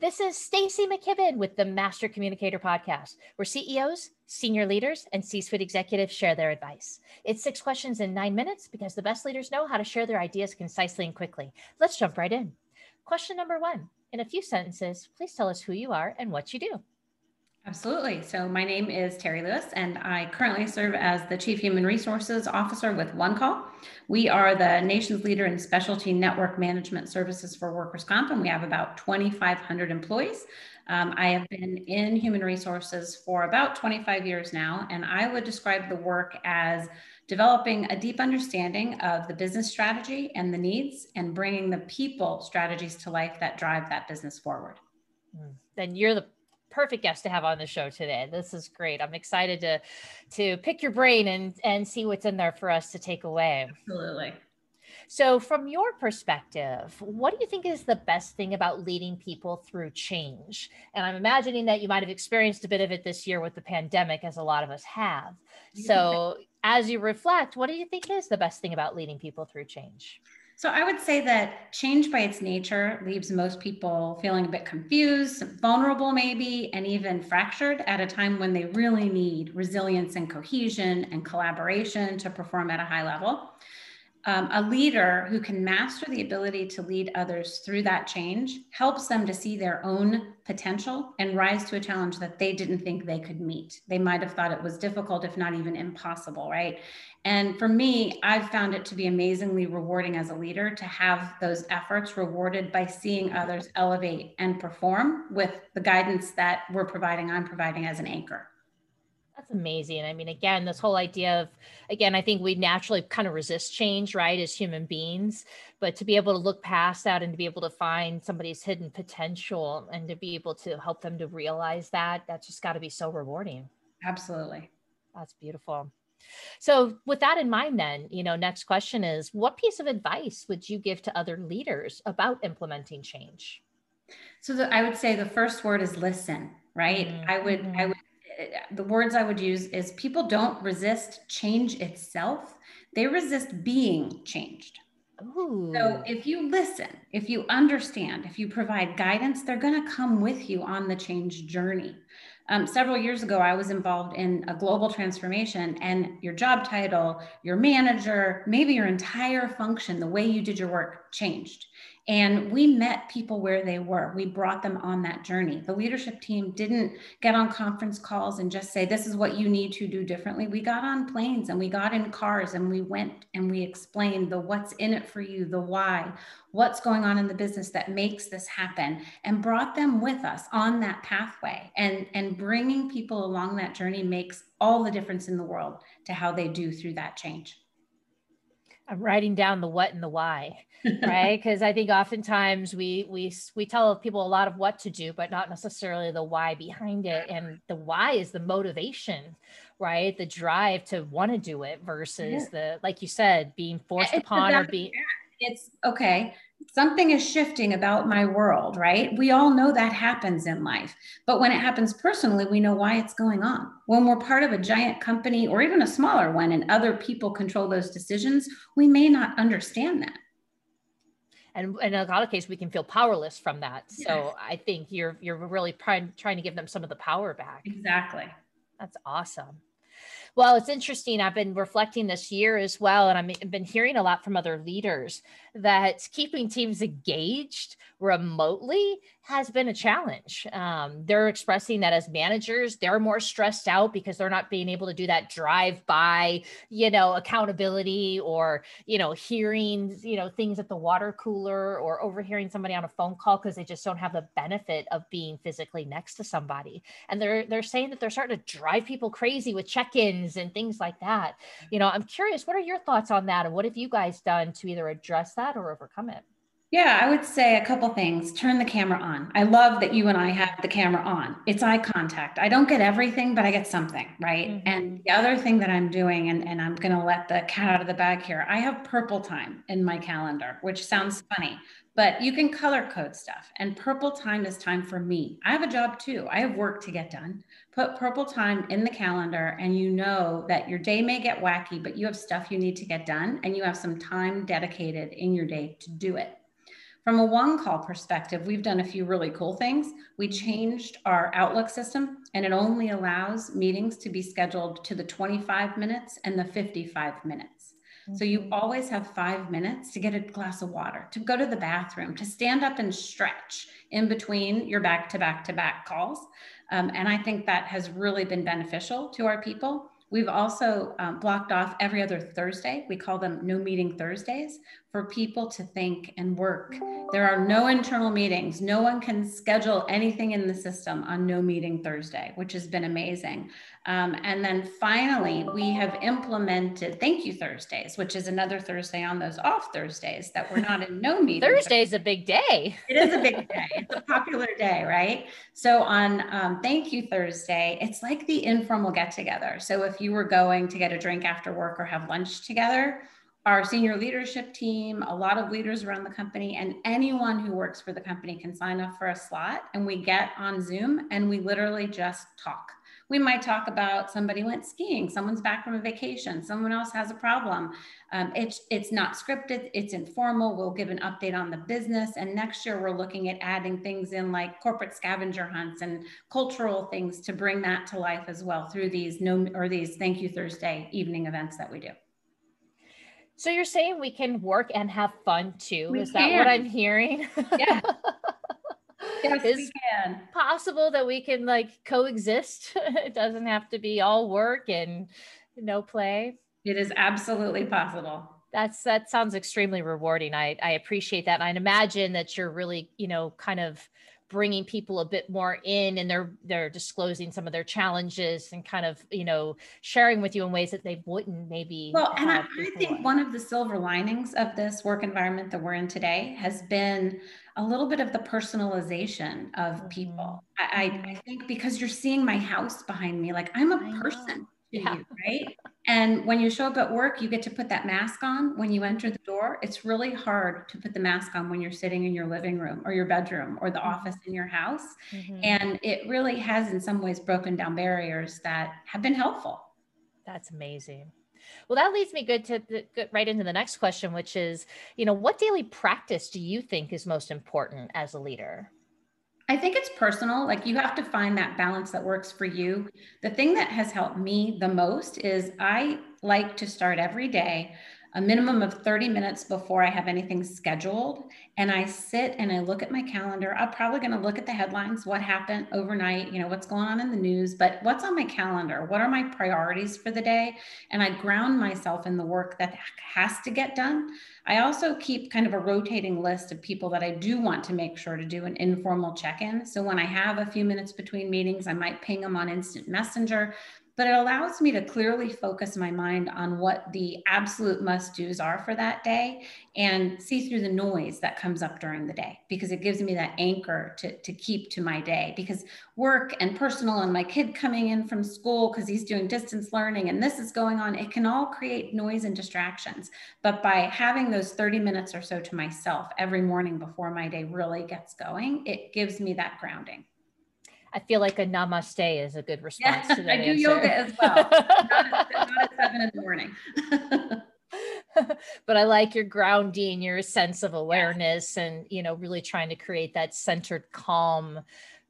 This is Stacy McKibben with the Master Communicator Podcast, where CEOs, senior leaders, and C suite executives share their advice. It's six questions in nine minutes because the best leaders know how to share their ideas concisely and quickly. Let's jump right in. Question number one In a few sentences, please tell us who you are and what you do. Absolutely. So, my name is Terry Lewis, and I currently serve as the Chief Human Resources Officer with OneCall. We are the nation's leader in specialty network management services for workers' comp, and we have about 2,500 employees. Um, I have been in human resources for about 25 years now, and I would describe the work as developing a deep understanding of the business strategy and the needs, and bringing the people strategies to life that drive that business forward. Then you're the perfect guest to have on the show today. This is great. I'm excited to to pick your brain and and see what's in there for us to take away. Absolutely. So, from your perspective, what do you think is the best thing about leading people through change? And I'm imagining that you might have experienced a bit of it this year with the pandemic, as a lot of us have. So, as you reflect, what do you think is the best thing about leading people through change? So I would say that change by its nature leaves most people feeling a bit confused, vulnerable, maybe, and even fractured at a time when they really need resilience and cohesion and collaboration to perform at a high level um, a leader who can master the ability to lead others through that change helps them to see their own potential and rise to a challenge that they didn't think they could meet. They might have thought it was difficult, if not even impossible, right? And for me, I've found it to be amazingly rewarding as a leader to have those efforts rewarded by seeing others elevate and perform with the guidance that we're providing, I'm providing as an anchor. That's amazing. I mean, again, this whole idea of, again, I think we naturally kind of resist change, right, as human beings. But to be able to look past that and to be able to find somebody's hidden potential and to be able to help them to realize that, that's just got to be so rewarding. Absolutely. That's beautiful. So, with that in mind, then, you know, next question is what piece of advice would you give to other leaders about implementing change? So, the, I would say the first word is listen, right? Mm-hmm. I would, I mm-hmm. would the words I would use is people don't resist change itself, they resist being changed. Ooh. So if you listen, if you understand, if you provide guidance, they're going to come with you on the change journey. Um, several years ago, I was involved in a global transformation, and your job title, your manager, maybe your entire function, the way you did your work changed. And we met people where they were. We brought them on that journey. The leadership team didn't get on conference calls and just say, This is what you need to do differently. We got on planes and we got in cars and we went and we explained the what's in it for you, the why, what's going on in the business that makes this happen, and brought them with us on that pathway. And, and bringing people along that journey makes all the difference in the world to how they do through that change. I'm writing down the what and the why, right? Because I think oftentimes we we we tell people a lot of what to do, but not necessarily the why behind it. And the why is the motivation, right? The drive to want to do it versus yeah. the like you said, being forced it's upon or being. It's okay something is shifting about my world, right? We all know that happens in life. But when it happens personally, we know why it's going on. When we're part of a giant company or even a smaller one and other people control those decisions, we may not understand that. And, in a lot of cases, we can feel powerless from that. Yes. So I think you're you're really trying trying to give them some of the power back. Exactly. That's awesome. Well, it's interesting. I've been reflecting this year as well, and I've been hearing a lot from other leaders that keeping teams engaged remotely has been a challenge. Um, they're expressing that as managers, they're more stressed out because they're not being able to do that drive by, you know, accountability or, you know, hearing, you know, things at the water cooler or overhearing somebody on a phone call because they just don't have the benefit of being physically next to somebody. And they're they're saying that they're starting to drive people crazy with check-ins and things like that. You know, I'm curious, what are your thoughts on that? And what have you guys done to either address that or overcome it? Yeah, I would say a couple things. Turn the camera on. I love that you and I have the camera on. It's eye contact. I don't get everything, but I get something, right? Mm-hmm. And the other thing that I'm doing, and, and I'm going to let the cat out of the bag here, I have purple time in my calendar, which sounds funny, but you can color code stuff. And purple time is time for me. I have a job too, I have work to get done. Put purple time in the calendar, and you know that your day may get wacky, but you have stuff you need to get done, and you have some time dedicated in your day to do it From a one call perspective, we've done a few really cool things. We changed our Outlook system and it only allows meetings to be scheduled to the 25 minutes and the 55 minutes. So you mm-hmm. always have five minutes to get a glass of water, to go to the bathroom, to stand up and stretch in between your back to back to back calls. Um, and I think that has really been beneficial to our people. We've also um, blocked off every other Thursday. We call them no meeting Thursdays for people to think and work. There are no internal meetings. No one can schedule anything in the system on no meeting Thursday, which has been amazing. Um, and then finally, we have implemented thank you Thursdays, which is another Thursday on those off Thursdays that we're not in no meeting. Thursday is a big day. it is a big day. It's a popular day, right? So on um, thank you Thursday, it's like the informal get together. So if you were going to get a drink after work or have lunch together, our senior leadership team, a lot of leaders around the company, and anyone who works for the company can sign up for a slot. And we get on Zoom and we literally just talk. We might talk about somebody went skiing, someone's back from a vacation, someone else has a problem. Um, it's it's not scripted, it's informal. We'll give an update on the business, and next year we're looking at adding things in like corporate scavenger hunts and cultural things to bring that to life as well through these no or these Thank You Thursday evening events that we do. So you're saying we can work and have fun too? We Is can. that what I'm hearing? Yeah. yes, Is we can. Possible that we can like coexist. it doesn't have to be all work and no play. It is absolutely possible. That's that sounds extremely rewarding. I I appreciate that. And I'd imagine that you're really, you know, kind of bringing people a bit more in and they're they're disclosing some of their challenges and kind of you know sharing with you in ways that they wouldn't maybe well and I, I, think one of the silver linings of this work environment that we're in today has been a little bit of the personalization of mm-hmm. people I, I mm-hmm. think because you're seeing my house behind me like i'm a person yeah. you, right? And when you show up at work, you get to put that mask on when you enter the door. It's really hard to put the mask on when you're sitting in your living room or your bedroom or the mm-hmm. office in your house. Mm-hmm. And it really has, in some ways, broken down barriers that have been helpful. That's amazing. Well, that leads me good to good right into the next question, which is, you know, what daily practice do you think is most important as a leader? I think it's personal. Like you have to find that balance that works for you. The thing that has helped me the most is I like to start every day a minimum of 30 minutes before I have anything scheduled. And I sit and I look at my calendar. I'm probably going to look at the headlines, what happened overnight, you know, what's going on in the news, but what's on my calendar? What are my priorities for the day? And I ground myself in the work that has to get done. I also keep kind of a rotating list of people that I do want to make sure to do an informal check in. So when I have a few minutes between meetings, I might ping them on instant messenger but it allows me to clearly focus my mind on what the absolute must do's are for that day and see through the noise that comes up during the day because it gives me that anchor to, to keep to my day because work and personal and my kid coming in from school because he's doing distance learning and this is going on it can all create noise and distractions. But by having those 30 minutes or so to myself every morning before my day really gets going it gives me that grounding I feel like a namaste is a good response yeah, to that. I do answer. yoga as well, not, at, not at seven in the morning. but I like your grounding, your sense of awareness, and you know, really trying to create that centered calm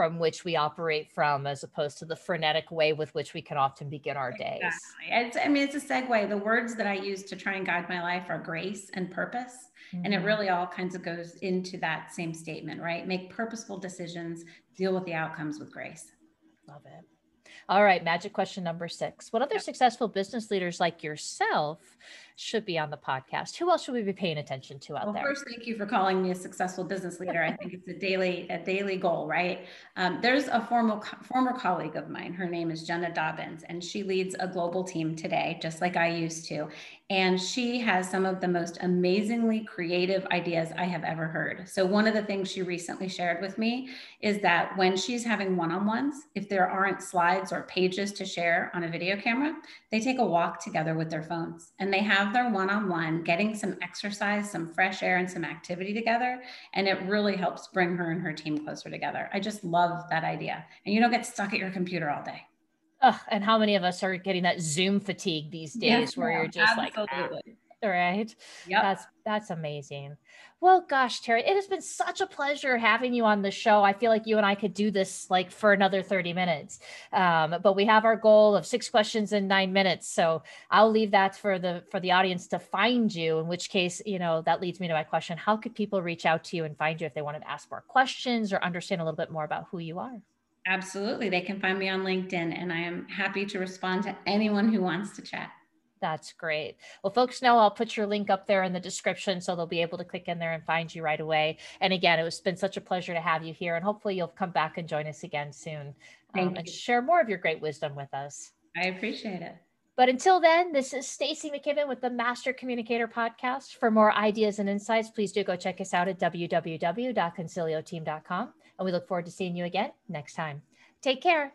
from which we operate from, as opposed to the frenetic way with which we can often begin our days. Exactly. It's, I mean, it's a segue. The words that I use to try and guide my life are grace and purpose. Mm-hmm. And it mm-hmm. really all kinds of goes into that same statement, right? Make purposeful decisions, deal with the outcomes with grace. Love it. All right, magic question number six. What other yep. successful business leaders like yourself should be on the podcast? Who else should we be paying attention to out there? well, there? First, thank you for calling me a successful business leader. I think it's a daily a daily goal, right? Um, there's a former former colleague of mine. Her name is Jenna Dobbins, and she leads a global team today, just like I used to. And she has some of the most amazingly creative ideas I have ever heard. So, one of the things she recently shared with me is that when she's having one on ones, if there aren't slides or pages to share on a video camera, they take a walk together with their phones and they have their one on one, getting some exercise, some fresh air, and some activity together. And it really helps bring her and her team closer together. I just love that idea. And you don't get stuck at your computer all day. Ugh, and how many of us are getting that Zoom fatigue these days yes, where you're just absolutely. like, ah. Right. Yeah. That's that's amazing. Well, gosh, Terry, it has been such a pleasure having you on the show. I feel like you and I could do this like for another 30 minutes. Um, but we have our goal of six questions in nine minutes. So I'll leave that for the for the audience to find you, in which case, you know, that leads me to my question. How could people reach out to you and find you if they wanted to ask more questions or understand a little bit more about who you are? Absolutely. They can find me on LinkedIn and I am happy to respond to anyone who wants to chat. That's great. Well, folks know I'll put your link up there in the description so they'll be able to click in there and find you right away. And again, it was been such a pleasure to have you here, and hopefully you'll come back and join us again soon um, and share more of your great wisdom with us. I appreciate it. But until then, this is Stacy McKibben with the Master Communicator Podcast. For more ideas and insights, please do go check us out at www.concilioteam.com. And we look forward to seeing you again next time. Take care.